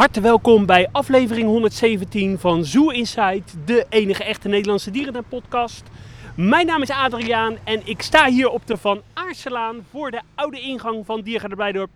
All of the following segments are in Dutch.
harte welkom bij aflevering 117 van Zoo Inside, de enige echte Nederlandse dierentuin-podcast. Mijn naam is Adriaan en ik sta hier op de Van Aarselaan voor de oude ingang van Diergaarde Blijdorp.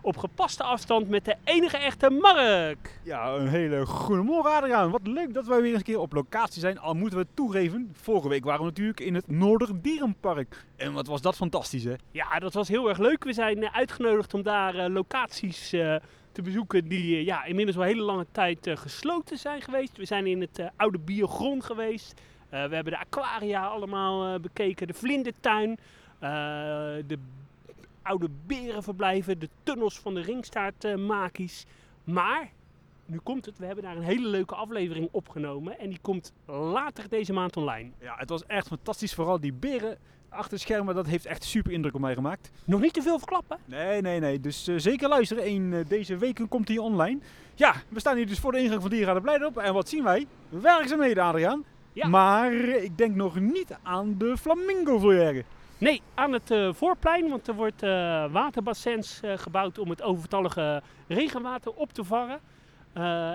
Op gepaste afstand met de enige echte Mark. Ja, een hele goede morgen Adriaan. Wat leuk dat wij weer eens een keer op locatie zijn. Al moeten we toegeven, vorige week waren we natuurlijk in het Noorderdierenpark. En wat was dat fantastisch hè? Ja, dat was heel erg leuk. We zijn eh, uitgenodigd om daar eh, locaties eh, te bezoeken die eh, ja, inmiddels al hele lange tijd eh, gesloten zijn geweest. We zijn in het eh, oude biogron geweest. We hebben de aquaria allemaal bekeken, de vlindertuin, de oude berenverblijven, de tunnels van de ringstaartmakies. maar, nu komt het, we hebben daar een hele leuke aflevering opgenomen en die komt later deze maand online. Ja, het was echt fantastisch. Vooral die beren achter de schermen, dat heeft echt super indruk op mij gemaakt. Nog niet te veel verklappen. Nee, nee, nee. Dus eh, zeker luisteren. Eén, eh, deze weken komt hij online. Ja, we staan hier dus voor de ingang van Diergaarde Blijdorp. En wat zien wij? Werkzaamheden, Adriaan. Ja. Maar eh, ik denk nog niet aan de flamingo volière. Nee, aan het voorplein, want er wordt waterbassins gebouwd om het overtallige regenwater op te vangen.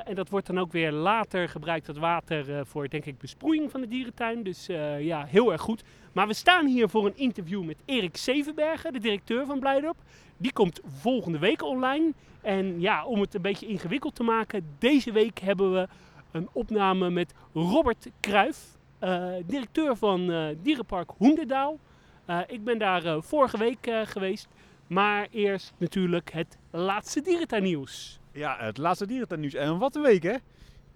En dat wordt dan ook weer later gebruikt, dat water, voor denk ik besproeiing van de dierentuin. Dus ja, heel erg goed. Maar we staan hier voor een interview met Erik Zevenbergen, de directeur van Blijdorp. Die komt volgende week online. En ja, om het een beetje ingewikkeld te maken, deze week hebben we een opname met Robert Kruijf, eh, directeur van eh, Dierenpark Hoenderdaal. Eh, ik ben daar vorige week geweest. Maar eerst natuurlijk het laatste dierentuinnieuws. Ja, het laatste dierentuinnieuws. En wat een week, hè?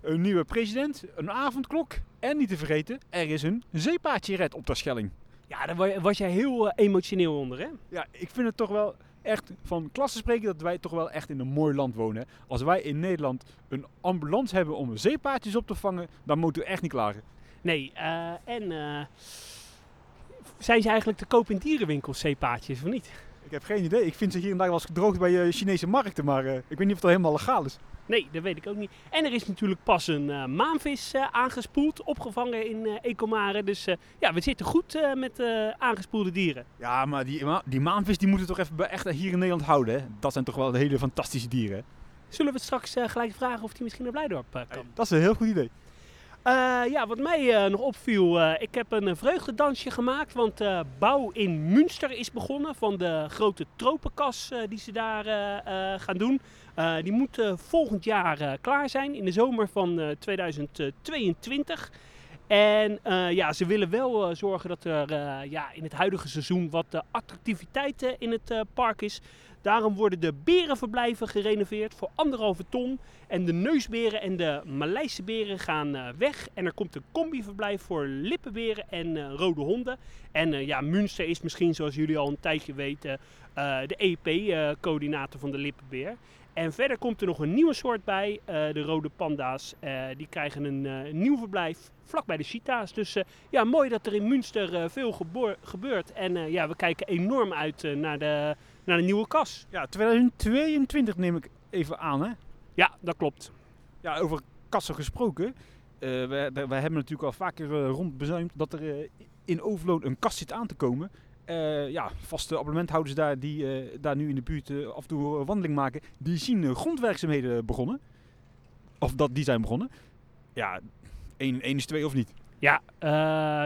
Een nieuwe president, een avondklok en niet te vergeten, er is een zeepaardje red op de Schelling. Ja, daar wa- was jij heel eh, emotioneel onder, hè? Ja, ik vind het toch wel echt van klasse spreken dat wij toch wel echt in een mooi land wonen. Als wij in Nederland een ambulance hebben om zeepaardjes op te vangen, dan moeten we echt niet klagen. Nee, eh, en eh, zijn ze eigenlijk te koop in dierenwinkels, zeepaardjes, of niet? Ik heb geen idee. Ik vind ze hier en daar wel eens gedroogd bij eh, Chinese markten, maar eh, ik weet niet of dat helemaal legaal is. Nee, dat weet ik ook niet. En er is natuurlijk pas een eh, maanvis eh, aangespoeld, opgevangen in eh Ecomare. Dus eh, ja, we zitten goed eh, met eh, aangespoelde dieren. Ja, maar die, ma- die maanvis die moeten we toch even bij- echt hier in Nederland houden. Hè? Dat zijn toch wel hele fantastische dieren. Zullen we het straks eh, gelijk vragen of die misschien naar Blijdorp kan? Dat is een heel goed idee. Eh, ja, wat mij eh, nog opviel, eh, ik heb een vreugdedansje gemaakt, want bouw in Münster is begonnen van de grote tropenkas die ze daar gaan doen. Die moet volgend jaar klaar zijn, in de zomer van eh, 2022. En ja, ze willen wel zorgen dat er ja, in het huidige seizoen wat activiteit eh, in het park is. Daarom worden de berenverblijven gerenoveerd voor anderhalve ton. En de neusberen en de Maleise beren gaan eh, weg. En er komt een combiverblijf voor lippenberen en eh, rode honden. En eh, ja, Münster is misschien, zoals jullie al een tijdje weten, de EP-coördinator van de lippenbeer. En verder komt er nog een nieuwe soort bij, de rode panda's. Die krijgen een nieuw verblijf vlakbij de cheetahs. Dus ja, mooi dat er in Münster veel gebeurt. En ja, we kijken enorm uit naar, de, naar de nieuwe kas. Ja, 2022 neem ik even aan, hè? Ja, dat klopt. Ja, over kassen gesproken. Eh wij hebben natuurlijk al vaker eh, rondbezuimd dat er eh, in Overloon een kast zit aan te komen. Ja, vaste abonnementhouders daar die daar nu in de buurt af en toe een wandeling maken, die zien grondwerkzaamheden begonnen. Of dat die zijn begonnen. Ja, één, één is twee of niet. Ja, eh,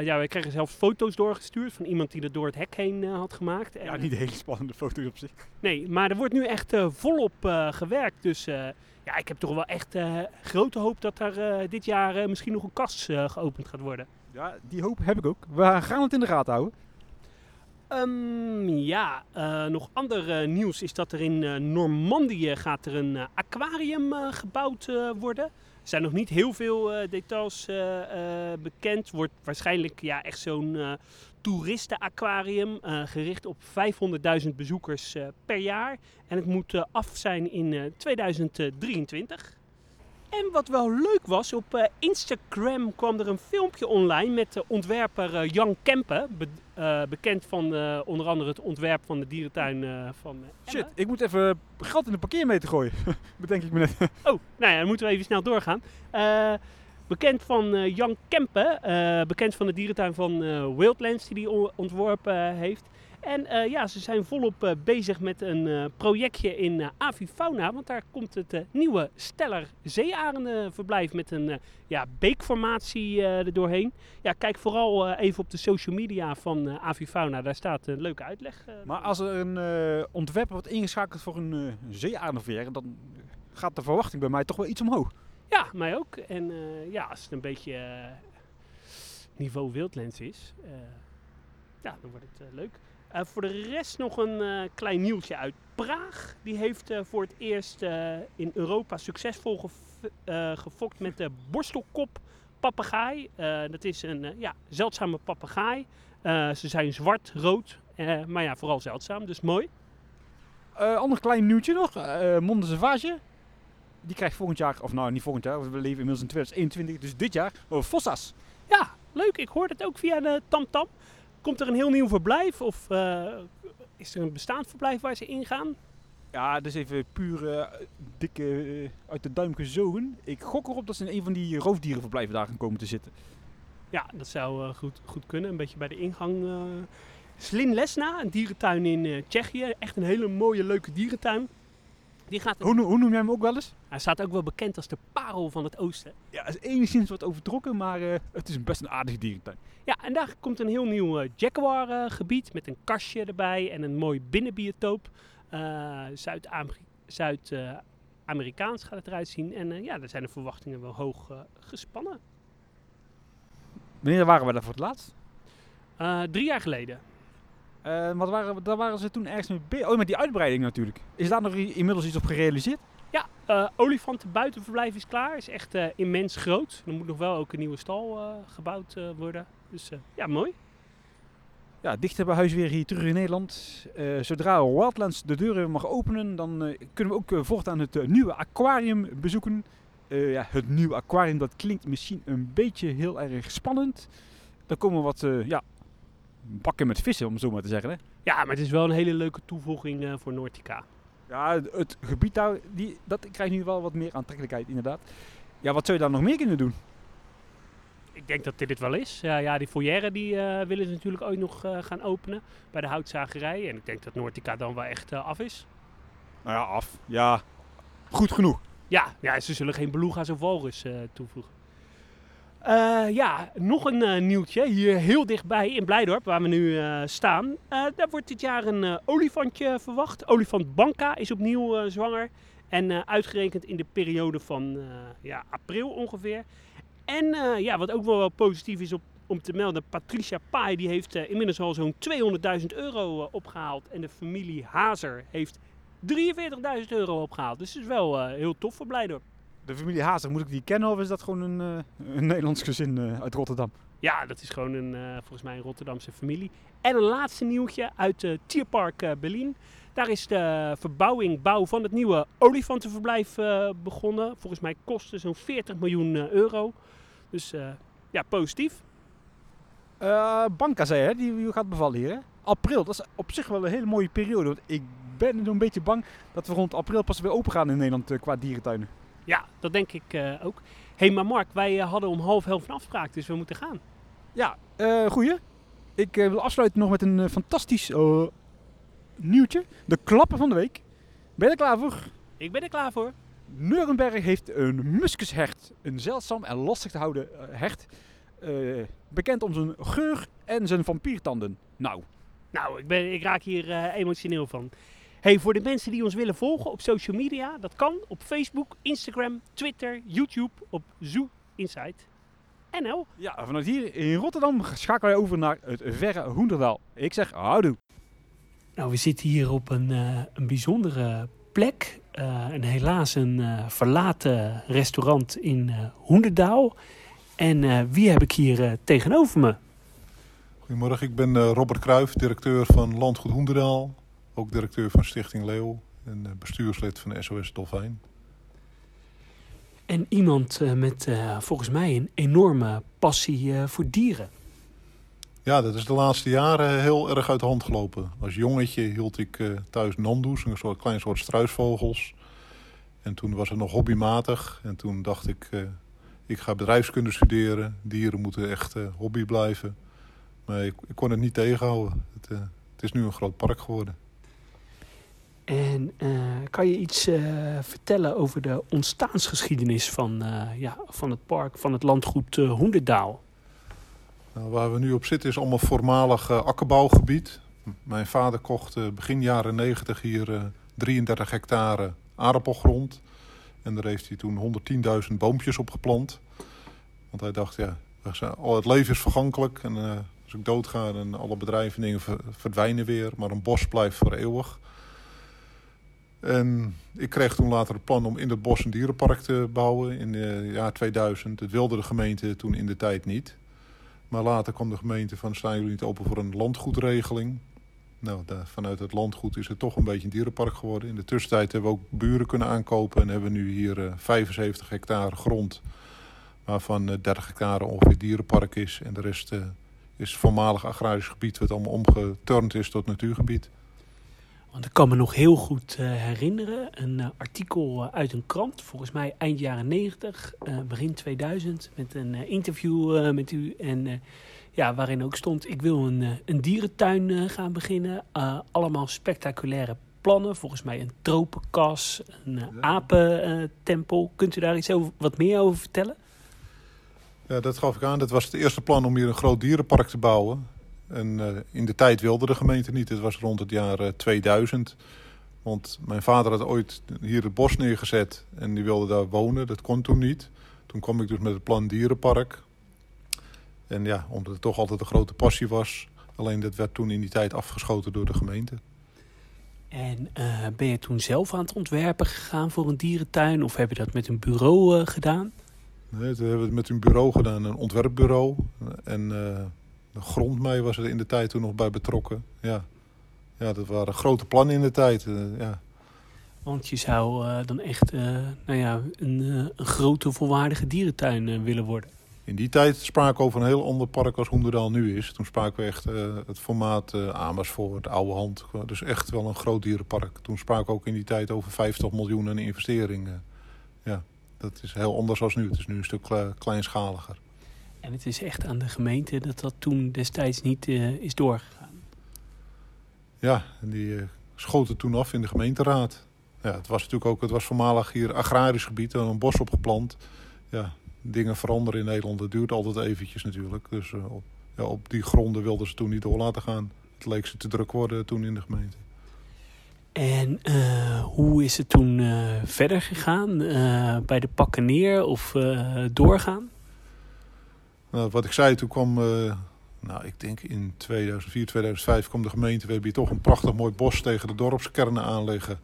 ja, we kregen zelfs foto's doorgestuurd van iemand die dat door het hek heen eh, had gemaakt. En, Ja, niet hele spannende foto's op zich. Nee, maar er wordt nu echt eh, volop eh, gewerkt. Dus eh, ja, ik heb toch wel echt eh, grote hoop dat er eh, dit jaar eh, misschien nog een kas eh, geopend gaat worden. Ja, die hoop heb ik ook. We gaan het in de gaten houden. Ehm, ja, eh, nog ander eh, nieuws is dat er in eh, Normandië gaat er een eh, aquarium eh, gebouwd eh, worden. Er zijn nog niet heel veel eh, details eh, bekend. Wordt waarschijnlijk ja, echt zo'n toeristenaquarium gericht op 500.000 bezoekers per jaar. En het moet af zijn in eh, 2023. En wat wel leuk was, op eh, Instagram kwam er een filmpje online met de ontwerper eh, Jan Kempen. be- eh, bekend van onder andere het ontwerp van de dierentuin van Shit, ik moet even geld in de parkeermeter gooien. Bedenk ik me net. Oh, nou ja, dan moeten we even snel doorgaan. Bekend van Jan Kempen, bekend van de dierentuin van Wildlands die hij ontworpen heeft. En eh, ja, ze zijn volop eh, bezig met een eh, projectje in Avifauna. Want daar komt het nieuwe Steller zeearendenverblijf met een ja, beekformatie er doorheen. Ja, kijk vooral even op de social media van Avifauna. Daar staat een leuke uitleg. Maar als er een ontwerper wordt ingeschakeld voor een uh, dan gaat de verwachting bij mij toch wel iets omhoog. Ja, mij ook. En ja, als het een beetje niveau wildlens is, ja, dan wordt het leuk. Uh, voor de rest nog een klein nieuwtje uit Praag. Die heeft uh, voor het eerst in Europa succesvol gev gefokt met de borstelkop papegaai. dat is een ja, zeldzame papegaai. ze zijn zwart, rood, maar ja, vooral zeldzaam, dus mooi. ander klein nieuwtje nog, uh, Monde Sauvage die krijgt volgend jaar, of nou niet volgend jaar, we leven inmiddels in 2021, dus dit jaar, Fossas. Ja, leuk. Ik hoorde het ook via de TamTam. Komt er een heel nieuw verblijf of uh, is er een bestaand verblijf waar ze ingaan? Ja, dat is even puur uh, dikke uh, uit de duim gezogen. Ik gok erop dat ze in een van die roofdierenverblijven daar gaan komen te zitten. Ja, dat zou goed, goed kunnen. Een beetje bij de ingang. Slin Lesna, een dierentuin in Tsjechië. Echt een hele mooie, leuke dierentuin. Die gaat hoe, hoe, noem jij hem ook wel eens? Hij staat ook wel bekend als de parel van het oosten. Ja, is enigszins wat overtrokken, maar uh, het is best een aardige dierentuin. Ja, en daar komt een heel nieuw uh, Jaguar uh, gebied met een kastje erbij en een mooi binnenbiotoop. Zuid-Amerikaans Zuid gaat het eruit zien. En ja, daar zijn de verwachtingen wel hoog gespannen. Wanneer waren we daar voor het laatst? drie jaar geleden. Uh, wat waren, daar waren ze toen ergens mee bezig. Oh, met die uitbreiding natuurlijk. Is daar nog inmiddels iets op gerealiseerd? Ja, uh, olifantenbuitenverblijf is klaar. Is echt uh, immens groot. Er moet nog wel ook een nieuwe stal gebouwd worden. Dus ja, mooi. Ja, dichter bij huis weer hier terug in Nederland. zodra Wildlands de deuren mag openen, dan kunnen we ook voortaan het nieuwe aquarium bezoeken. ja, het nieuwe aquarium, dat klinkt misschien een beetje heel erg spannend. Dan komen wat ja, bakken met vissen, om het zo maar te zeggen. Hè? Ja, maar het is wel een hele leuke toevoeging uh, voor Noordica. Ja, het gebied daar, die, dat krijgt nu wel wat meer aantrekkelijkheid, inderdaad. Ja, wat zou je daar nog meer kunnen doen? Ik denk dat dit het wel is. Ja, ja die foyer die uh, willen ze natuurlijk ooit nog uh, gaan openen bij de houtzagerij. En ik denk dat Noordica dan wel echt af is. Nou ja, af. Ja, goed genoeg. Ja, ja ze zullen geen beluga's of walrus toevoegen. Uh, ja, nog een uh, nieuwtje. Hier heel dichtbij in Blijdorp, waar we nu uh, staan. daar wordt dit jaar een olifantje verwacht. Olifant Banca is opnieuw zwanger. En uitgerekend in de periode van ja, april ongeveer. En ja, wat ook wel, positief is om te melden, Patricia Pai die heeft inmiddels al zo'n 200.000 euro opgehaald. En de familie Hazer heeft 43.000 euro opgehaald. Dus het is wel heel tof voor Blijdorp. De familie Hazer, moet ik die kennen of is dat gewoon een, uh, een Nederlands gezin uh, uit Rotterdam? Ja, dat is gewoon een, uh, volgens mij een Rotterdamse familie. En een laatste nieuwtje uit uh, Tierpark Berlin. Daar is de verbouwing, bouw van het nieuwe olifantenverblijf begonnen. Volgens mij kostte zo'n 40 miljoen euro. Dus ja, positief. Banca zei hè, die gaat bevallen hier hè? April, dat is op zich wel een hele mooie periode. Want ik ben een beetje bang dat we rond april pas weer open gaan in Nederland qua dierentuinen. Ja, dat denk ik uh, ook. Hé, hey, maar Mark, wij uh, hadden om half elf een afspraak, dus we moeten gaan. Ja, uh, goeie. Ik wil afsluiten nog met een fantastisch nieuwtje. De klappen van de week. Ben je er klaar voor? Ik ben er klaar voor. Nuremberg heeft een muskushert. Een zeldzaam en lastig te houden hert. bekend om zijn geur en zijn vampiertanden. Nou. Nou, ik, ben, ik raak hier emotioneel van. Hey, voor de mensen die ons willen volgen op social media, dat kan op Facebook, Instagram, Twitter, YouTube, op Zoo Insight. NL. Ja, vanuit hier in Rotterdam schakelen wij over naar het verre Hoenderdaal. Ik zeg houdoe. Nou, we zitten hier op een, uh, een bijzondere plek. Uh, en helaas een uh, verlaten restaurant in Hoenderdaal. En wie heb ik hier tegenover me? Goedemorgen, ik ben Robert Kruijf, directeur van Landgoed Hoenderdaal. Ook directeur van Stichting Leeuw en bestuurslid van SOS Dolfijn. En iemand uh, met uh, volgens mij een enorme passie voor dieren. Ja, dat is de laatste jaren heel erg uit de hand gelopen. Als jongetje hield ik thuis nandoes, een soort klein soort struisvogels. En toen was het nog hobbymatig. En toen dacht ik, ik ga bedrijfskunde studeren. Dieren moeten echt hobby blijven. Maar ik, ik, kon het niet tegenhouden. Het, het is nu een groot park geworden. En eh, kan je iets eh, vertellen over de ontstaansgeschiedenis van, eh, ja, van het park, van het landgoed Hoenderdaal? Nou, waar we nu op zitten is allemaal voormalig akkerbouwgebied. Mijn vader kocht begin jaren 90 hier 33 hectare aardappelgrond. En daar heeft hij toen 110.000 boompjes op geplant. Want hij dacht, ja, het leven is vergankelijk. En als ik doodga, dan alle bedrijven dingen verdwijnen weer. Maar een bos blijft voor eeuwig. En ik kreeg toen later het plan om in het bos een dierenpark te bouwen in het jaar 2000. Het wilde de gemeente toen in de tijd niet. Maar later kwam de gemeente van staan jullie niet open voor een landgoedregeling. Nou, vanuit het landgoed is het toch een beetje een dierenpark geworden. In de tussentijd hebben we ook buren kunnen aankopen en hebben we nu hier 75 eh, hectare grond. Waarvan 30 eh, hectare ongeveer dierenpark is. En de rest is voormalig agrarisch gebied wat allemaal omgeturnd is tot natuurgebied. Want ik kan me nog heel goed uh, herinneren, een uh, artikel uh, uit een krant, volgens mij eind jaren 90, begin 2000, met een interview met u. En ja, waarin ook stond, ik wil een, een dierentuin gaan beginnen. allemaal spectaculaire plannen, volgens mij een tropenkas, een apentempel. Kunt u daar iets over, wat meer over vertellen? Ja, dat gaf ik aan. Dat was het eerste plan om hier een groot dierenpark te bouwen. En uh, in de tijd wilde de gemeente niet. Het was rond het jaar 2000. Eh, Want mijn vader had ooit hier het bos neergezet en die wilde daar wonen. Dat kon toen niet. Toen kwam ik dus met het plan dierenpark. En ja, omdat het toch altijd een grote passie was. Alleen dat werd toen in die tijd afgeschoten door de gemeente. En uh, ben je toen zelf aan het ontwerpen gegaan voor een dierentuin? Of heb je dat met een bureau gedaan? Nee, dat hebben we met een bureau gedaan, een ontwerpbureau. En de grond mee was er in de tijd toen nog bij betrokken. Ja, ja dat waren grote plannen in de tijd. Uh, ja. Want je zou uh, dan echt uh, nou ja, een, een, grote volwaardige dierentuin willen worden. In die tijd spraken we over een heel ander park als Hoenderdaal nu is. Toen spraken we echt het formaat Amersfoort, Oude Hand. Dus echt wel een groot dierenpark. Toen spraken we ook in die tijd over 50 miljoen aan investeringen. Ja, dat is heel anders als nu. Het is nu een stuk kleinschaliger. En het is echt aan de gemeente dat dat toen destijds niet uh, is doorgegaan. Ja, en die uh, schoten toen af in de gemeenteraad. Ja, het was natuurlijk ook, het was voormalig hier agrarisch gebied, een bos opgeplant. Ja, dingen veranderen in Nederland, dat duurt altijd eventjes natuurlijk. Dus uh, op, ja, op die gronden wilden ze toen niet door laten gaan. Het leek ze te druk worden toen in de gemeente. En hoe is het toen verder gegaan? bij de pakken neer of doorgaan? Nou, wat ik zei, toen kwam, uh, nou, ik denk in 2004, 2005 kwam de gemeente. We hebben hier toch een prachtig mooi bos tegen de dorpskernen aanleggen.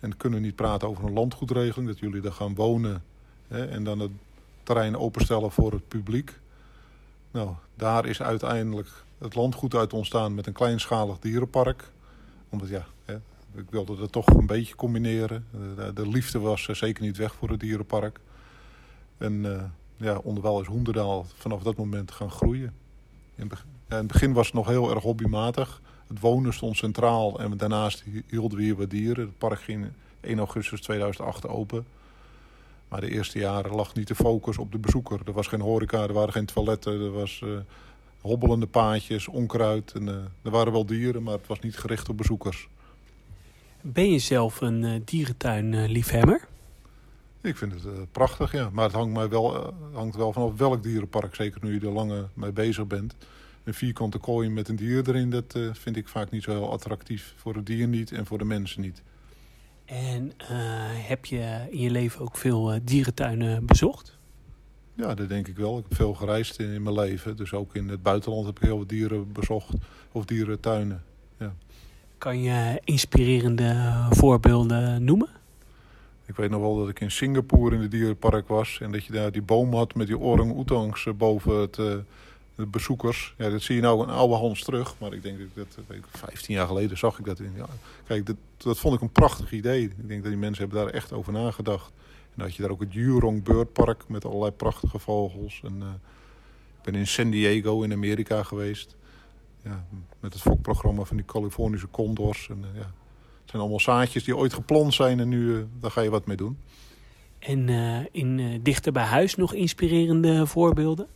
En kunnen we niet praten over een landgoedregeling, dat jullie daar gaan wonen. Hè, en dan het terrein openstellen voor het publiek. Nou, daar is uiteindelijk het landgoed uit ontstaan met een kleinschalig dierenpark. Omdat ja, hè, ik wilde dat toch een beetje combineren. De, de liefde was zeker niet weg voor het dierenpark. En uh, ja, onderwijl is Hoenderdaal vanaf dat moment gaan groeien. In, het begin was het nog heel erg hobbymatig. Het wonen stond centraal en daarnaast hielden we hier wat dieren. Het park ging 1 augustus 2008 open. Maar de eerste jaren lag niet de focus op de bezoeker. Er was geen horeca, er waren geen toiletten, er was uh, hobbelende paadjes, onkruid. En, uh, er waren wel dieren, maar het was niet gericht op bezoekers. Ben je zelf een uh, dierentuinliefhebber? Ik vind het uh, prachtig, ja. Maar het hangt, mij wel, uh, hangt wel vanaf welk dierenpark. Zeker nu je er langer mee bezig bent. Een vierkante kooi met een dier erin, dat uh, vind ik vaak niet zo heel attractief. Voor het dier niet en voor de mensen niet. En heb je in je leven ook veel dierentuinen bezocht? Ja, dat denk ik wel. Ik heb veel gereisd in, in, mijn leven. Dus ook in het buitenland heb ik heel veel dieren bezocht. Of dierentuinen, ja. Kan je inspirerende voorbeelden noemen? Ik weet nog wel dat ik in Singapore in het dierenpark was. En dat je daar die boom had met die orang-oetangs eh, boven het, uh, de bezoekers. Ja, dat zie je nou een oude Hans terug. Maar ik denk dat dat, 15 jaar geleden zag ik dat. In, ja, kijk, dat, dat vond ik een prachtig idee. Ik denk dat die mensen hebben daar echt over nagedacht. En dat je daar ook het Jurong Birdpark met allerlei prachtige vogels. En, ik ben in San Diego in Amerika geweest. Ja, met het fokprogramma van die Californische condors. En, ja, zijn allemaal zaadjes die ooit geplant zijn en nu uh, daar ga je wat mee doen. En uh, in uh, dichter bij huis nog inspirerende voorbeelden?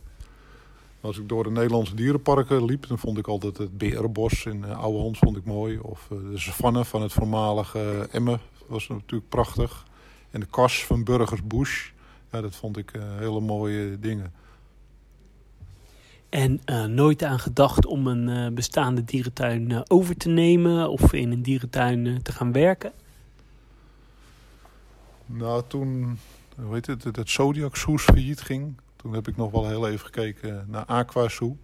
Als ik door de Nederlandse dierenparken liep, dan vond ik altijd het Berenbos in uh, Ouwehand vond ik mooi. Of de savanne van het voormalige Emmen was natuurlijk prachtig. En de kas van Burgers Bush, ja, dat vond ik hele mooie dingen. En nooit aan gedacht om een bestaande dierentuin over te nemen of in een dierentuin te gaan werken? Nou, toen hoe heet het, dat Zodiac Soes failliet ging, toen heb ik nog wel heel even gekeken naar Aqua Zoo.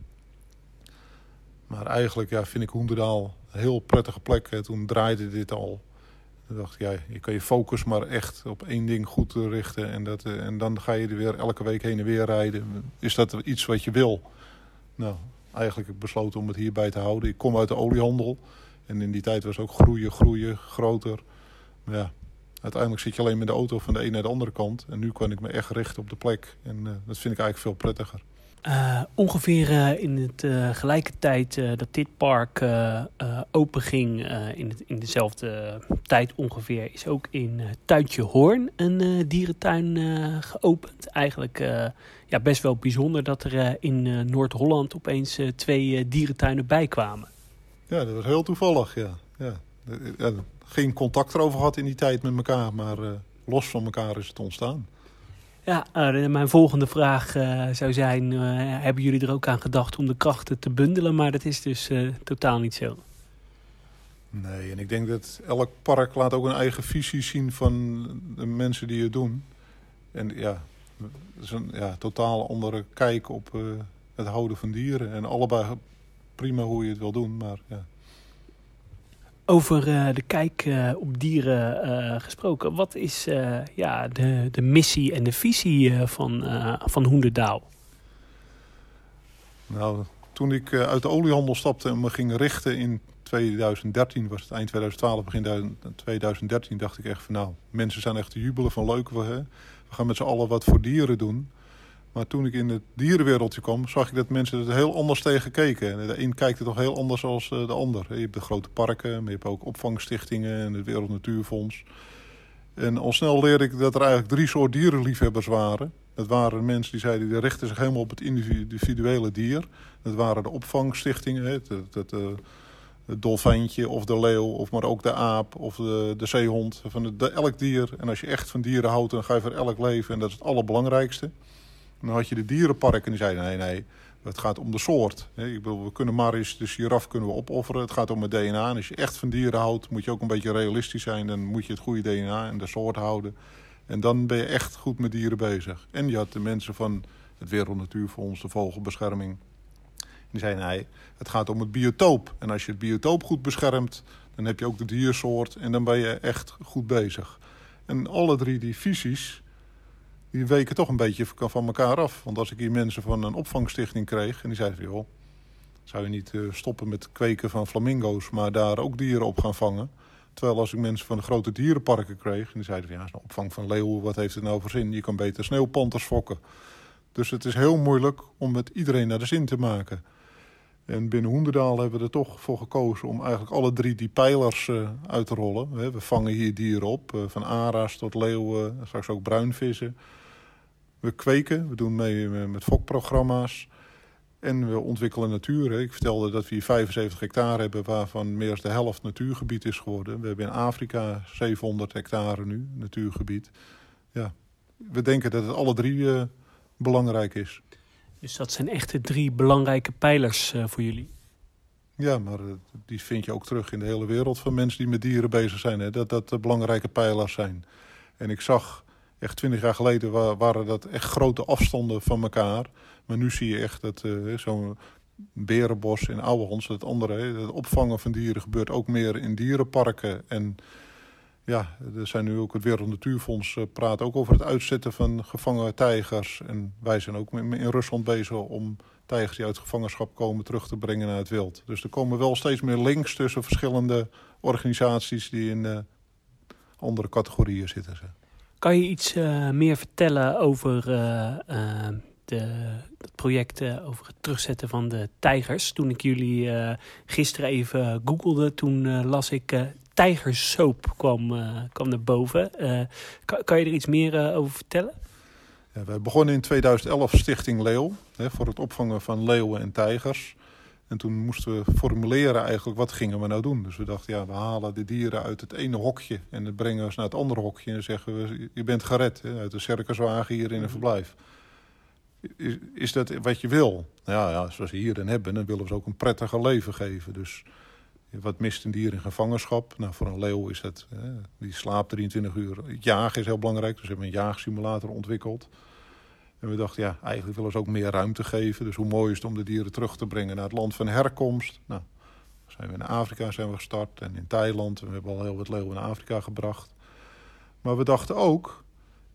Maar eigenlijk ja, vind ik Hoenderdaal een heel prettige plek. Toen draaide dit al. Toen dacht ja, je kan je focus maar echt op één ding goed richten. En, dat, en dan ga je er weer elke week heen en weer rijden. Is dat iets wat je wil? Nou, eigenlijk besloten om het hierbij te houden. Ik kom uit de oliehandel. En in die tijd was ook groeien, groeien, groter. Maar ja, uiteindelijk zit je alleen met de auto van de een naar de andere kant. En nu kan ik me echt richten op de plek. En uh, dat vind ik eigenlijk veel prettiger. Uh, ongeveer uh, in het gelijke tijd dat dit park open ging, in, het, in dezelfde tijd ongeveer, is ook in Tuintje Hoorn een dierentuin geopend. Eigenlijk ja, best wel bijzonder dat er in Noord-Holland opeens twee dierentuinen bijkwamen. Ja, dat was heel toevallig, ja. ja geen contact erover gehad in die tijd met elkaar. Maar uh, los van elkaar is het ontstaan. Ja, uh, mijn volgende vraag uh, zou zijn: hebben jullie er ook aan gedacht om de krachten te bundelen? Maar dat is dus totaal niet zo. Nee, en ik denk dat elk park laat ook een eigen visie zien van de mensen die het doen. En ja, het is een ja, totaal andere kijk op het houden van dieren. En allebei prima hoe je het wil doen, maar ja, over uh, de kijk uh, op dieren uh, gesproken. Wat is ja, de, de missie en de visie van, van Hoenderdaal? Nou, toen ik uit de oliehandel stapte en me ging richten in 2013, was het eind 2012, begin 2013, dacht ik echt van nou, mensen zijn echt te jubelen van leuk, we, we gaan met z'n allen wat voor dieren doen. Maar toen ik in het dierenwereldje kwam, zag ik dat mensen er heel anders tegen keken. De een kijkt toch heel anders dan eh, de ander. Je hebt de grote parken, maar je hebt ook opvangstichtingen en het Wereld Natuurfonds. En al snel leerde ik dat er eigenlijk drie soorten dierenliefhebbers waren. Dat waren mensen die zeiden, die richten zich helemaal op het individuele dier. Dat waren de opvangstichtingen, het, het, het, eh, het dolfijntje of de leeuw, of maar ook de aap of de, de zeehond. Van elk dier. En als je echt van dieren houdt, dan ga je voor elk leven. En dat is het allerbelangrijkste dan had je de dierenparken en die zeiden nee, nee, het gaat om de soort. Ik bedoel, we kunnen maar eens de giraf kunnen we opofferen. Het gaat om het DNA. En als je echt van dieren houdt, moet je ook een beetje realistisch zijn. Dan moet je het goede DNA en de soort houden. En dan ben je echt goed met dieren bezig. En je had de mensen van het Wereld Natuurfonds, de Vogelbescherming. Die zeiden nee, het gaat om het biotoop. En als je het biotoop goed beschermt, dan heb je ook de diersoort. En dan ben je echt goed bezig. En alle drie die visies, die weken toch een beetje van elkaar af. Want als ik hier mensen van een opvangstichting kreeg... en die zeiden joh, zou je niet eh, stoppen met kweken van flamingo's... maar daar ook dieren op gaan vangen... Terwijl als ik mensen van de grote dierenparken kreeg... en die zeiden van, ja, een opvang van leeuwen, wat heeft het nou voor zin? Je kan beter sneeuwpanters fokken. Dus het is heel moeilijk om met iedereen naar de zin te maken. En binnen Hoenderdaal hebben we er toch voor gekozen om eigenlijk alle drie die pijlers uh, uit te rollen. We vangen hier dieren op, uh, van ara's tot leeuwen, straks ook bruinvissen. We kweken, we doen mee met fokprogramma's. En we ontwikkelen natuur. Ik vertelde dat we hier 75 hectare hebben, waarvan meer dan de helft natuurgebied is geworden. We hebben in Afrika 700 hectare nu, natuurgebied. Ja, we denken dat het alle drie uh, belangrijk is. Dus dat zijn echt de drie belangrijke pijlers uh, voor jullie? Ja, maar uh, die vind je ook terug in de hele wereld van mensen die met dieren bezig zijn. Hè? Dat dat de belangrijke pijlers zijn. En ik zag echt twintig jaar geleden waren dat echt grote afstanden van elkaar. Maar nu zie je echt dat uh, zo'n berenbos in Ouwehons, dat andere, het opvangen van dieren gebeurt ook meer in dierenparken. En ja, er zijn nu ook het Wereld Natuurfonds uh, praat ook over het uitzetten van gevangen tijgers. En wij zijn ook in Rusland bezig om tijgers die uit gevangenschap komen terug te brengen naar het wild. Dus er komen wel steeds meer links tussen verschillende organisaties die in uh, andere categorieën zitten. Kan je iets uh, meer vertellen over uh, uh, de, het project over het terugzetten van de tijgers? Toen ik jullie gisteren even googelde, toen las ik tijgersoap kwam, kwam naar boven. Kan, kan, je er iets meer over vertellen? Ja, wij begonnen in 2011 Stichting Leeuw hè, voor het opvangen van leeuwen en tijgers. En toen moesten we formuleren eigenlijk wat gingen we nou doen. Dus we dachten, ja, we halen de dieren uit het ene hokje en dan brengen we ze naar het andere hokje en zeggen we, je bent gered hè, uit de circuswagen hier in een verblijf. Is, is dat wat je wil? Nou ja, ja, zoals we hierin hebben, dan willen we ze ook een prettiger leven geven. Dus wat mist een dier in gevangenschap? Nou, voor een leeuw is het, hè, die slaapt 23 uur. Het jagen is heel belangrijk, dus we hebben een jaagsimulator ontwikkeld. En we dachten, ja, eigenlijk willen ze ook meer ruimte geven. Dus hoe mooi is het om de dieren terug te brengen naar het land van herkomst? Nou, zijn we in Afrika zijn we gestart en in Thailand. We hebben al heel wat leeuwen in Afrika gebracht. Maar we dachten ook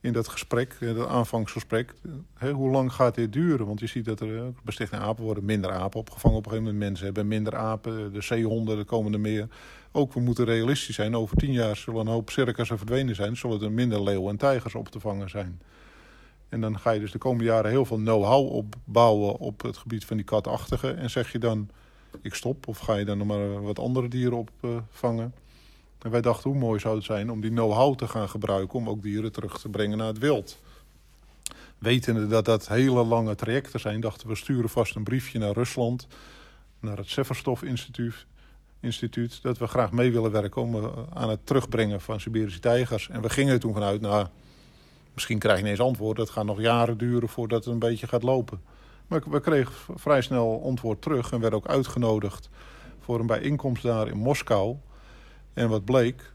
in dat gesprek, dat aanvangsgesprek, hè, hoe lang gaat dit duren? Want je ziet dat er bij Stichting Apen worden minder apen opgevangen op een gegeven moment. Mensen hebben minder apen, de zeehonden, er komen er meer. Ook we moeten realistisch zijn. Over tien jaar zullen een hoop circussen verdwenen zijn. Zullen er minder leeuwen en tijgers op te vangen zijn. En dan ga je dus de komende jaren heel veel know-how opbouwen op het gebied van die katachtige. En zeg je dan, ik stop, of ga je dan nog maar wat andere dieren opvangen. En wij dachten, hoe mooi zou het zijn om die know-how te gaan gebruiken... om ook dieren terug te brengen naar het wild. Wetende dat dat hele lange trajecten zijn, dachten we sturen vast een briefje naar Rusland... naar het Severstof Instituut, instituut dat we graag mee willen werken... om uh, aan het terugbrengen van Siberische tijgers. En we gingen er toen vanuit, nou, misschien krijg je ineens antwoord... dat gaat nog jaren duren voordat het een beetje gaat lopen. Maar we kregen vrij snel antwoord terug en werden ook uitgenodigd... voor een bijeenkomst daar in Moskou... En wat bleek,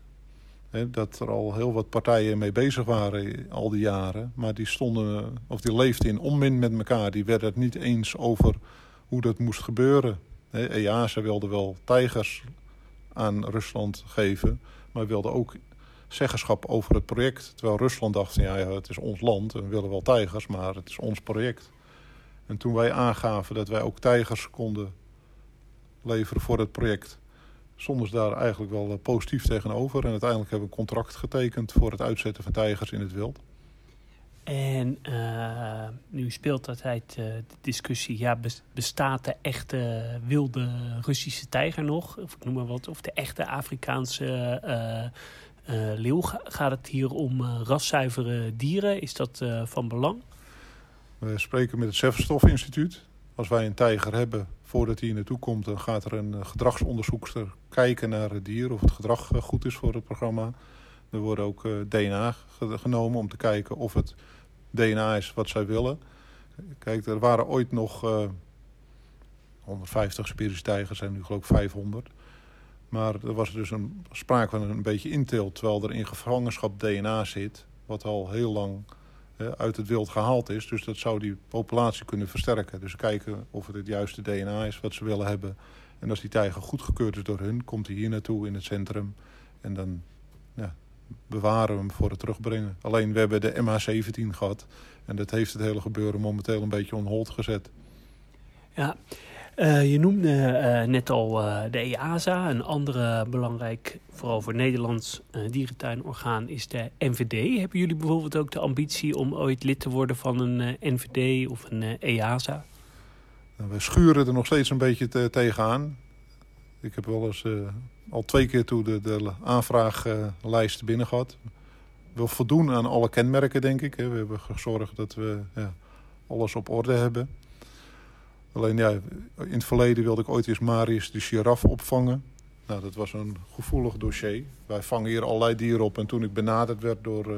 hè, dat er al heel wat partijen mee bezig waren al die jaren. Maar die stonden, of die leefden in onmin met elkaar. Die werden het niet eens over hoe dat moest gebeuren. EASA wilde wel tijgers aan Rusland geven, maar wilde ook zeggenschap over het project. Terwijl Rusland dacht, ja, het is ons land en we willen wel tijgers, maar het is ons project. En toen wij aangaven dat wij ook tijgers konden leveren voor het project stonden ze daar eigenlijk wel positief tegenover. En uiteindelijk hebben we een contract getekend voor het uitzetten van tijgers in het wild. En uh, nu speelt altijd uh, de discussie, ja, bestaat de echte wilde Russische tijger nog? Of ik noem maar wat, of de echte Afrikaanse leeuw? Gaat het hier om raszuivere dieren? Is dat van belang? We spreken met het Severstof Instituut. Als wij een tijger hebben, voordat hij naartoe komt, dan gaat er een gedragsonderzoekster kijken naar het dier, of het gedrag goed is voor het programma. Er worden ook DNA genomen om te kijken of het DNA is wat zij willen. Kijk, er waren ooit nog uh, 150 Siberische tijgers, en nu geloof ik 500. Maar er was dus een, sprake van een beetje inteelt, terwijl er in gevangenschap DNA zit, wat al heel lang uit het wild gehaald is. Dus dat zou die populatie kunnen versterken. Dus kijken of het het juiste DNA is wat ze willen hebben. En als die tijger goedgekeurd is door hun, komt hij hier naartoe in het centrum. En dan ja, bewaren we hem voor het terugbrengen. Alleen we hebben de MH17 gehad. En dat heeft het hele gebeuren momenteel een beetje on hold gezet. Ja, uh, je noemde uh, net al uh, de EASA. Een andere belangrijk, vooral voor Nederlands dierentuinorgaan, is de NVD. Hebben jullie bijvoorbeeld ook de ambitie om ooit lid te worden van een NVD of een EASA? Nou, we schuren er nog steeds een beetje te, tegenaan. Ik heb wel eens al twee keer toe de, de aanvraaglijst binnen gehad. We voldoen aan alle kenmerken, denk ik. We hebben gezorgd dat we ja, alles op orde hebben. Alleen ja, in het verleden wilde ik ooit eens Marius de giraf opvangen. Nou, dat was een gevoelig dossier. Wij vangen hier allerlei dieren op. En toen ik benaderd werd door uh,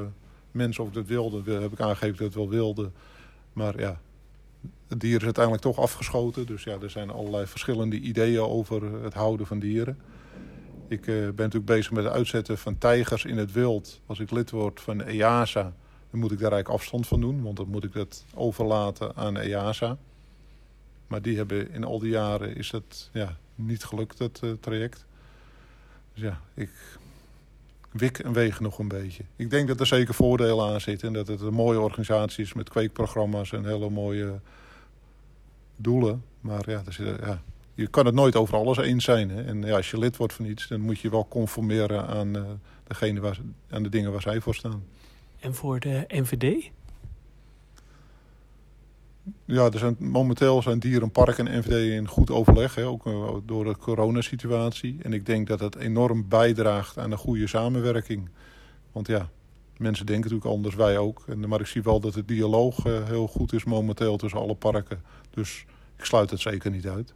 mensen of ik dat wilde, heb ik aangegeven dat het wel wilde. Maar ja, het dier is uiteindelijk toch afgeschoten. Dus ja, er zijn allerlei verschillende ideeën over het houden van dieren. Ik uh, ben natuurlijk bezig met het uitzetten van tijgers in het wild. Als ik lid word van EASA, dan moet ik daar eigenlijk afstand van doen. Want dan moet ik dat overlaten aan EASA. Maar die hebben in al die jaren is dat ja, niet gelukt, dat uh, traject. Dus ja, ik wik en weeg nog een beetje. Ik denk dat er zeker voordelen aan zitten. En dat het een mooie organisatie is met kweekprogramma's en hele mooie doelen. Maar ja, zit, ja je kan het nooit over alles eens zijn. Hè? En ja, als je lid wordt van iets, dan moet je wel conformeren aan, uh, degene waar, aan de dingen waar zij voor staan. En voor de NVD? Ja, er zijn, momenteel zijn dierenpark en NVD in goed overleg, hè, ook uh, door de coronasituatie. En ik denk dat dat enorm bijdraagt aan een goede samenwerking. Want ja, mensen denken natuurlijk anders, wij ook. En, maar ik zie wel dat de dialoog eh, heel goed is momenteel tussen alle parken. Dus ik sluit het zeker niet uit.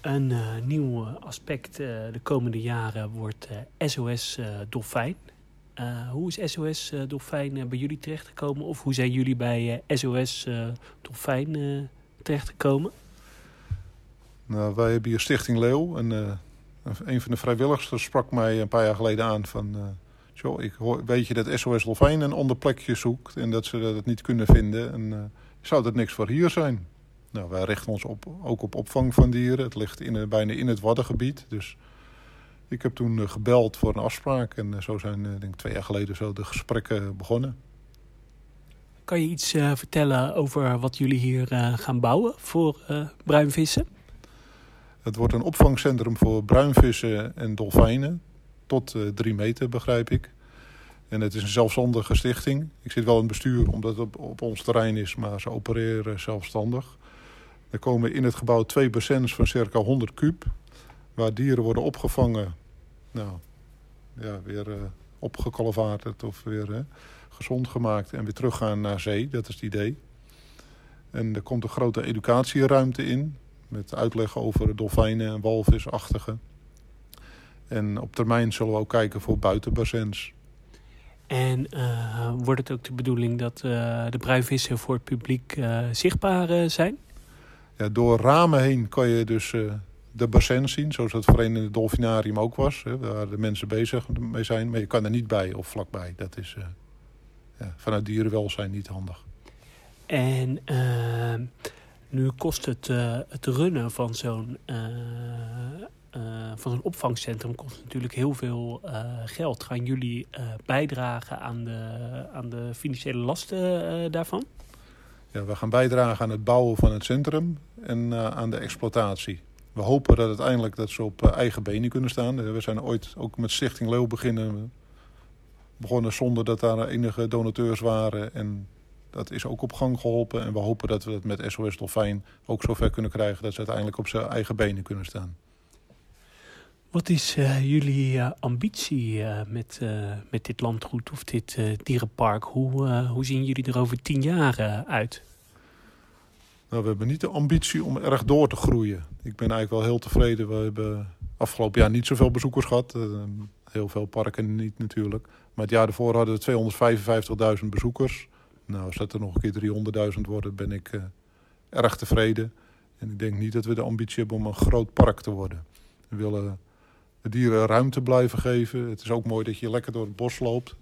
Een uh, nieuw aspect de komende jaren wordt SOS Dolfijn. Hoe is SOS Dolfijn bij jullie terechtgekomen? Of hoe zijn jullie bij SOS Dolfijn terechtgekomen? Nou, wij hebben hier Stichting Leeuw. En, een van de vrijwilligers sprak mij een paar jaar geleden aan van... Zo, ik weet je dat SOS Dolfijn een onderplekje zoekt en dat ze dat niet kunnen vinden. En, zou dat niks voor hier zijn? Nou, wij richten ons op, ook op opvang van dieren. Het ligt in, bijna in het Waddengebied. Dus ik heb toen uh, gebeld voor een afspraak. En uh, zo zijn, denk ik, twee jaar geleden zo de gesprekken begonnen. Kan je iets vertellen over wat jullie hier gaan bouwen voor bruinvissen? Het wordt een opvangcentrum voor bruinvissen en dolfijnen tot drie meter, begrijp ik. En het is een zelfstandige stichting. Ik zit wel in het bestuur omdat het op, op ons terrein is, maar ze opereren zelfstandig. Er komen in het gebouw twee bassins van circa 100 kub, waar dieren worden opgevangen. Nou, ja, weer uh, opgekalvaard of weer uh, gezond gemaakt en weer teruggaan naar zee. Dat is het idee. En er komt een grote educatieruimte in, met uitleg over dolfijnen en walvisachtigen. En op termijn zullen we ook kijken voor buitenbassins. En uh, wordt het ook de bedoeling dat uh, de bruinvissen voor het publiek uh, zichtbaar zijn? Ja, door ramen heen kan je dus de bassins zien, zoals dat voorheen in het dolfinarium ook was. Hè, waar de mensen bezig mee zijn, maar je kan er niet bij of vlakbij. Dat is ja, vanuit dierenwelzijn niet handig. En nu kost het, het runnen van zo'n uh, van een opvangcentrum kost natuurlijk heel veel uh, geld. Gaan jullie uh, bijdragen aan de, aan de financiële lasten daarvan? Ja, we gaan bijdragen aan het bouwen van het centrum en aan de exploitatie. We hopen dat uiteindelijk dat ze op eigen benen kunnen staan. We zijn ooit ook met Stichting Leeuw beginnen, begonnen zonder dat daar enige donateurs waren. En dat is ook op gang geholpen. En we hopen dat we het met SOS Dolfijn ook zover kunnen krijgen dat ze uiteindelijk op zijn eigen benen kunnen staan. Wat is uh, jullie ambitie met, met dit landgoed of dit dierenpark? Hoe, hoe zien jullie er over tien jaar uit? Nou, we hebben niet de ambitie om erg door te groeien. Ik ben eigenlijk wel heel tevreden. We hebben afgelopen jaar niet zoveel bezoekers gehad. heel veel parken niet natuurlijk. Maar het jaar daarvoor hadden we 255.000 bezoekers. Nou, als dat er nog een keer 300.000 worden, ben ik erg tevreden. En ik denk niet dat we de ambitie hebben om een groot park te worden. We willen de dieren ruimte blijven geven. Het is ook mooi dat je lekker door het bos loopt.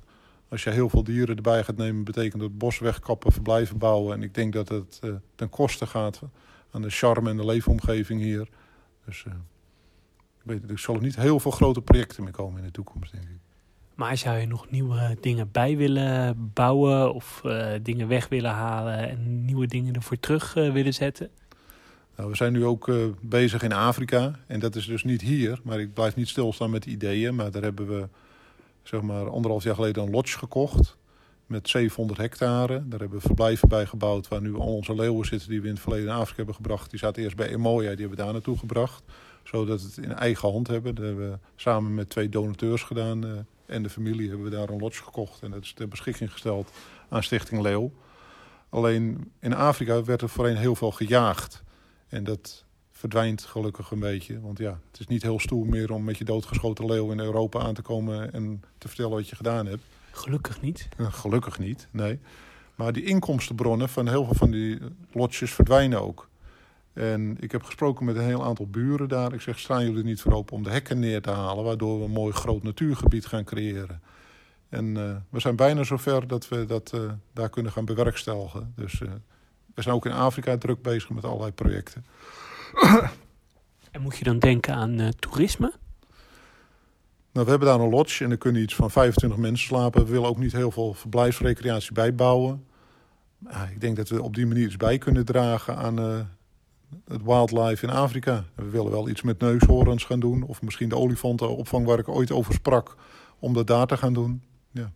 Als je heel veel dieren erbij gaat nemen, betekent dat het bos wegkappen, verblijven bouwen. En ik denk dat het uh, ten koste gaat aan de charme en de leefomgeving hier. Dus uh, ik weet, er zullen niet heel veel grote projecten meer komen in de toekomst, denk ik. Maar zou je nog nieuwe dingen bij willen bouwen of uh, dingen weg willen halen en nieuwe dingen ervoor terug willen zetten? Nou, we zijn nu ook bezig in Afrika. En dat is dus niet hier. Maar ik blijf niet stilstaan met ideeën. Maar daar hebben we zeg maar anderhalf jaar geleden een lodge gekocht. Met 700 hectare. Daar hebben we verblijven bij gebouwd. Waar nu al onze leeuwen zitten die we in het verleden in Afrika hebben gebracht. Die zaten eerst bij Emoya. Die hebben we daar naartoe gebracht. Zodat we het in eigen hand hebben. Dat hebben we samen met twee donateurs gedaan. Uh, en de familie hebben we daar een lodge gekocht. En dat is ter beschikking gesteld aan Stichting Leeuw. Alleen in Afrika werd er voorheen heel veel gejaagd. En dat verdwijnt gelukkig een beetje. Want ja, het is niet heel stoer meer om met je doodgeschoten leeuw in Europa aan te komen en te vertellen wat je gedaan hebt. Gelukkig niet. Gelukkig niet, nee. Maar die inkomstenbronnen van heel veel van die lotjes verdwijnen ook. En ik heb gesproken met een heel aantal buren daar. Ik zeg, staan jullie niet voor open om de hekken neer te halen... waardoor we een mooi groot natuurgebied gaan creëren. En uh, we zijn bijna zover dat we dat uh, daar kunnen gaan bewerkstelligen. Dus uh, we zijn ook in Afrika druk bezig met allerlei projecten. En moet je dan denken aan uh, toerisme? Nou, we hebben daar een lodge en er kunnen iets van 25 mensen slapen. We willen ook niet heel veel verblijfsrecreatie bijbouwen. Ik denk dat we op die manier iets bij kunnen dragen aan uh, het wildlife in Afrika. We willen wel iets met neushoorns gaan doen. Of misschien de olifantenopvang waar ik ooit over sprak. Om dat daar te gaan doen. Ja.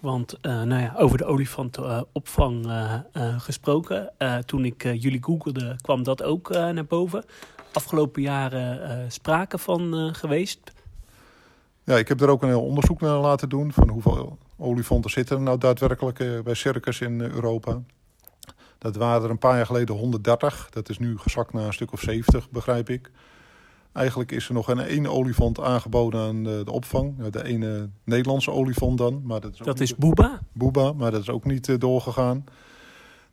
Want uh, nou ja, over de olifantenopvang uh, gesproken. toen ik jullie googelde, kwam dat ook naar boven. Afgelopen jaren sprake van geweest. Ja, ik heb er ook een heel onderzoek naar laten doen. Van hoeveel olifanten zitten er nou daadwerkelijk eh, bij circus in eh, Europa. Dat waren er een paar jaar geleden 130. Dat is nu gezakt naar een stuk of 70, begrijp ik. Eigenlijk is er nog een één olifant aangeboden aan de, de opvang. De ene Nederlandse olifant dan. Maar dat is, Dat is Booba. Booba, maar dat is ook niet eh, doorgegaan.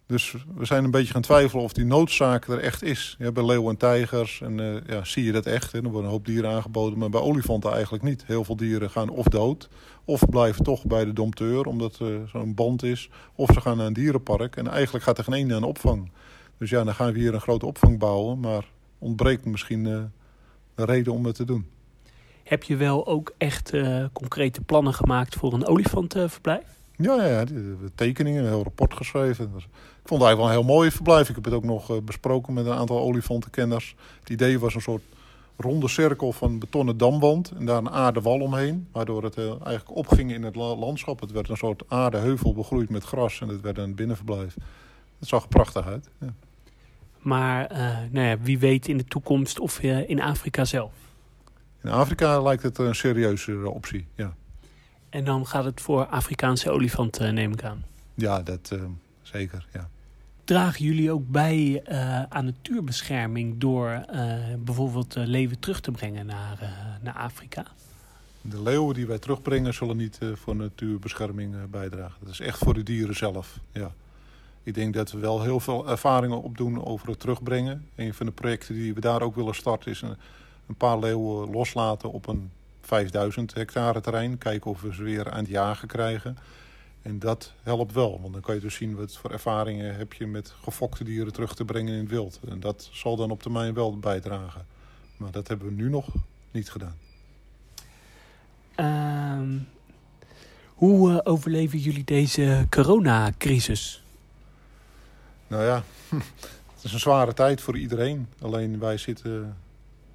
Dus we zijn een beetje gaan twijfelen of die noodzaak er echt is. Ja, bij leeuwen en tijgers en, eh, ja, zie je dat echt. Hè. Er worden een hoop dieren aangeboden, maar bij olifanten eigenlijk niet. Heel veel dieren gaan of dood, of blijven toch bij de dompteur, omdat er zo'n band is. Of ze gaan naar een dierenpark en eigenlijk gaat er geen naar een opvang. Dus ja, dan gaan we hier een grote opvang bouwen, maar ontbreekt misschien eh, de reden om het te doen. Heb je wel ook echt eh, concrete plannen gemaakt voor een olifantenverblijf? Ja, ja, ja, de tekeningen, een heel rapport geschreven. Ik vond het eigenlijk wel een heel mooi verblijf. Ik heb het ook nog eh, besproken met een aantal olifantenkenners. Het idee was een soort ronde cirkel van betonnen damwand en daar een aardewal omheen. Waardoor het eh, eigenlijk opging in het la- landschap. Het werd een soort aardeheuvel begroeid met gras en het werd een binnenverblijf. Het zag prachtig uit. Ja. Maar eh, nou ja, wie weet in de toekomst of eh, in Afrika zelf. In Afrika lijkt het een serieuze optie. Ja, En dan gaat het voor Afrikaanse olifanten, neem ik aan. ja dat eh, zeker. Ja. Dragen jullie ook bij eh, aan natuurbescherming door eh, bijvoorbeeld eh, leeuwen terug te brengen naar, eh, naar Afrika? De leeuwen die wij terugbrengen zullen niet eh, voor natuurbescherming eh, bijdragen. Dat is echt voor de dieren zelf. Ja. Ik denk dat we wel heel veel ervaringen opdoen over het terugbrengen. Een van de projecten die we daar ook willen starten is een, een paar leeuwen loslaten op een 5000 hectare terrein. Kijken of we ze weer aan het jagen krijgen. En dat helpt wel, want dan kan je dus zien wat voor ervaringen heb je met gefokte dieren terug te brengen in het wild. En dat zal dan op termijn wel bijdragen. Maar dat hebben we nu nog niet gedaan. Ehm, hoe eh, overleven jullie deze coronacrisis? Nou ja, het is een zware tijd voor iedereen. Alleen wij zitten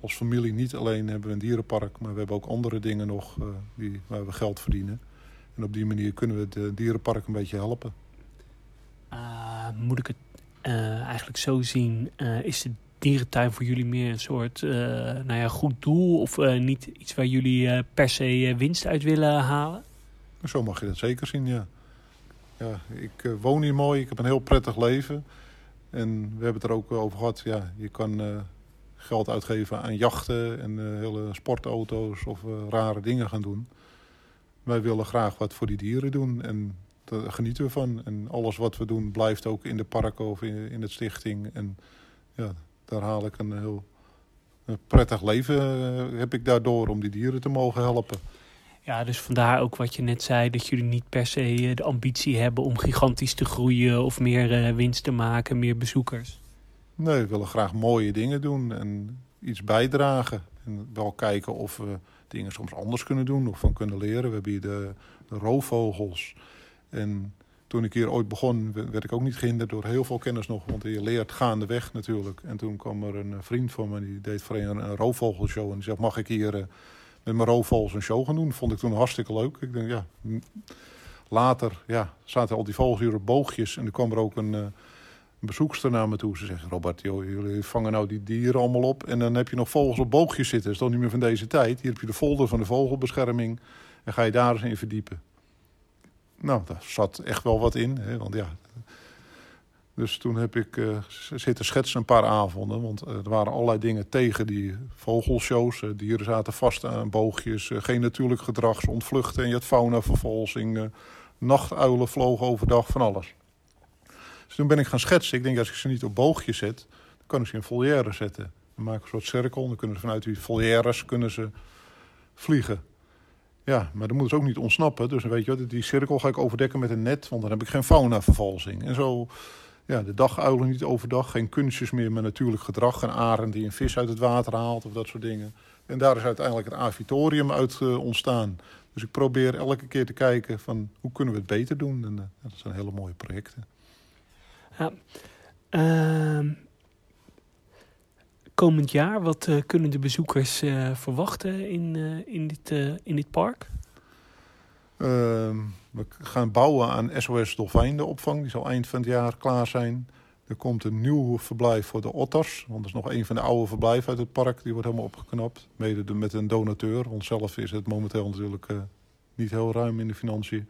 als familie niet alleen hebben we een dierenpark, maar we hebben ook andere dingen nog eh, die, waar we geld verdienen. En op die manier kunnen we het eh, dierenpark een beetje helpen. Eh, moet ik het eh, eigenlijk zo zien? is de dierentuin voor jullie meer een soort nou ja, goed doel? Of niet iets waar jullie per se winst uit willen halen? Zo mag je dat zeker zien, ja. Ja ik eh, woon hier mooi, ik heb een heel prettig leven. En we hebben het er ook over gehad, ja, je kan eh, geld uitgeven aan jachten en eh, hele sportauto's of rare dingen gaan doen. Wij willen graag wat voor die dieren doen en daar genieten we van. En alles wat we doen blijft ook in de parken of in, in het stichting. En ja, daar haal ik een heel een prettig leven, heb ik daardoor, om die dieren te mogen helpen. Ja, dus vandaar ook wat je net zei, dat jullie niet per se eh, de ambitie hebben om gigantisch te groeien of meer eh, winst te maken, meer bezoekers. Nee, we willen graag mooie dingen doen en iets bijdragen. En wel kijken of we dingen soms anders kunnen doen of van kunnen leren. We hebben hier de, roofvogels. En toen ik hier ooit begon, we- werd ik ook niet gehinderd door heel veel kennis nog. Want je leert gaandeweg natuurlijk. En toen kwam er een eh, vriend van me, die deed voor een, een roofvogelshow. En die zei, mag ik hier met mijn roofvogels een show gaan doen? Vond ik toen hartstikke leuk. Ik denk, ja... Later ja, zaten al die vogels hier op boogjes. En er kwam er ook een, eh, een bezoekster naar me toe. Ze zegt, Robert, joh, jullie vangen nou die dieren allemaal op. En dan heb je nog vogels op boogjes zitten. Dat is toch niet meer van deze tijd. Hier heb je de folder van de vogelbescherming. En ga je daar eens in verdiepen. Nou, daar zat echt wel wat in. Hè, want ja... Dus toen heb ik eh, zitten schetsen een paar avonden. Want eh, er waren allerlei dingen tegen die vogelshows. Eh, dieren zaten vast aan boogjes. geen natuurlijk gedrag, ontvluchten. En je had faunavervalsing. nachtuilen vlogen overdag, van alles. Dus toen ben ik gaan schetsen. Ik denk, als ik ze niet op boogjes zet, dan kan ik ze in volière zetten. Dan maak ik een soort cirkel. Dan kunnen ze vanuit die volières kunnen ze vliegen. Ja, maar dan moeten ze ook niet ontsnappen. Dus weet je wat, die cirkel ga ik overdekken met een net, want dan heb ik geen faunavervalsing. En zo, ja, de daguilen niet overdag, geen kunstjes meer met natuurlijk gedrag. Een arend die een vis uit het water haalt of dat soort dingen. En daar is uiteindelijk het avitorium uit eh, ontstaan. Dus ik probeer elke keer te kijken van hoe kunnen we het beter doen. En eh, dat zijn hele mooie projecten. Ehm, komend jaar, wat eh, kunnen de bezoekers verwachten in, in, dit, in dit park? We gaan bouwen aan SOS Dolfijn, de opvang. Die zal eind van het jaar klaar zijn. Er komt een nieuw verblijf voor de otters. Want dat is nog een van de oude verblijven uit het park. Die wordt helemaal opgeknapt. Mede de- met een donateur. Onszelf is het momenteel natuurlijk eh, niet heel ruim in de financiën.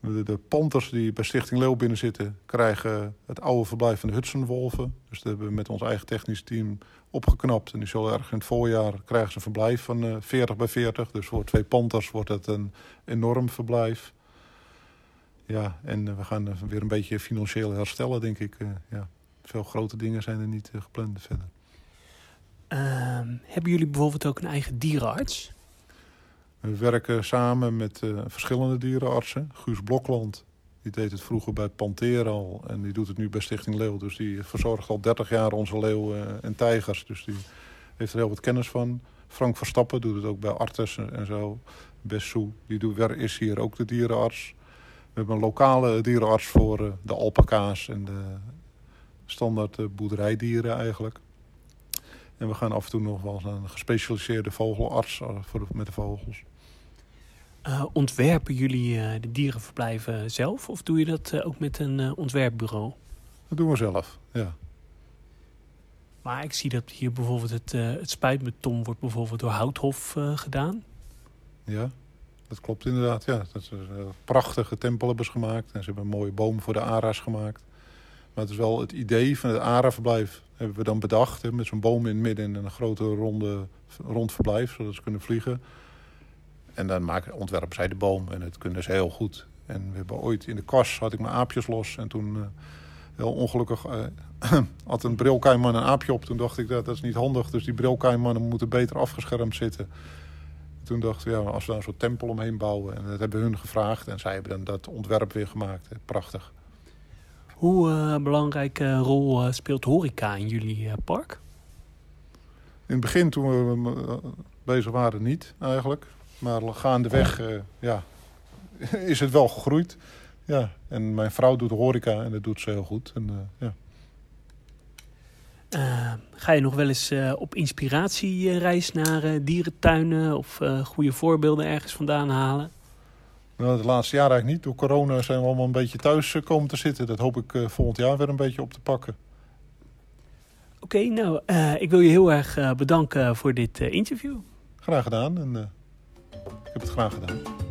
De, de panters die bij Stichting Leeuw binnen zitten, krijgen het oude verblijf van de Hudsonwolven. Dus dat hebben we met ons eigen technisch team opgeknapt. En die zullen erg in het voorjaar krijgen ze een verblijf van uh, 40 bij 40. Dus voor twee panters wordt het een enorm verblijf. Ja, en we gaan weer een beetje financieel herstellen, denk ik. ja. Veel grote dingen zijn er niet gepland verder. Ehm, hebben jullie bijvoorbeeld ook een eigen dierenarts? We werken samen met uh, verschillende dierenartsen. Guus Blokland, die deed het vroeger bij Panter al. En die doet het nu bij Stichting Leeuw. Dus die verzorgt al 30 jaar onze leeuwen en tijgers. Dus die heeft er heel wat kennis van. Frank Verstappen doet het ook bij Artes en zo. Bessou, die doet, is hier ook de dierenarts. We hebben een lokale dierenarts voor uh, de alpaca's en de standaard boerderijdieren eigenlijk. En we gaan af en toe nog wel eens een gespecialiseerde vogelarts voor met de vogels. Uh, ontwerpen jullie uh, de dierenverblijven zelf of doe je dat uh, ook met een ontwerpbureau? Dat doen we zelf, ja. Maar ik zie dat hier bijvoorbeeld het, het spuitbeton wordt bijvoorbeeld door Houthof gedaan. Ja, dat klopt inderdaad. Ja. Dat ze prachtige tempel hebben ze gemaakt. En ze hebben een mooie boom voor de ara's gemaakt. Maar het is wel het idee van het ara-verblijf hebben we dan bedacht. Met zo'n boom in het midden en een grote ronde, rond verblijf, zodat ze kunnen vliegen. En dan maken, ontwerpen zij de boom en het kunnen ze heel goed. En we hebben ooit in de kas had ik mijn aapjes los. En toen, uh, heel ongelukkig, uh, had een brilkijman een aapje op. Toen dacht ik, dat, dat is niet handig. Dus die brilkijmannen moeten beter afgeschermd zitten. Toen dachten we, ja, als we daar een soort tempel omheen bouwen. En dat hebben hun gevraagd. En zij hebben dan dat ontwerp weer gemaakt. Prachtig. Hoe uh, belangrijke rol uh, speelt horeca in jullie uh, park? In het begin toen we bezig waren niet eigenlijk. Maar gaandeweg ja, is het wel gegroeid. Ja. En mijn vrouw doet horeca en dat doet ze heel goed. En, ja. ga je nog wel eens op inspiratiereis naar dierentuinen of goede voorbeelden ergens vandaan halen? Nou, het laatste jaar eigenlijk niet. Door corona zijn we allemaal een beetje thuis uh, komen te zitten. Dat hoop ik uh, volgend jaar weer een beetje op te pakken. Oké, okay, nou, uh, ik wil je heel erg bedanken voor dit interview. Graag gedaan en ik heb het graag gedaan.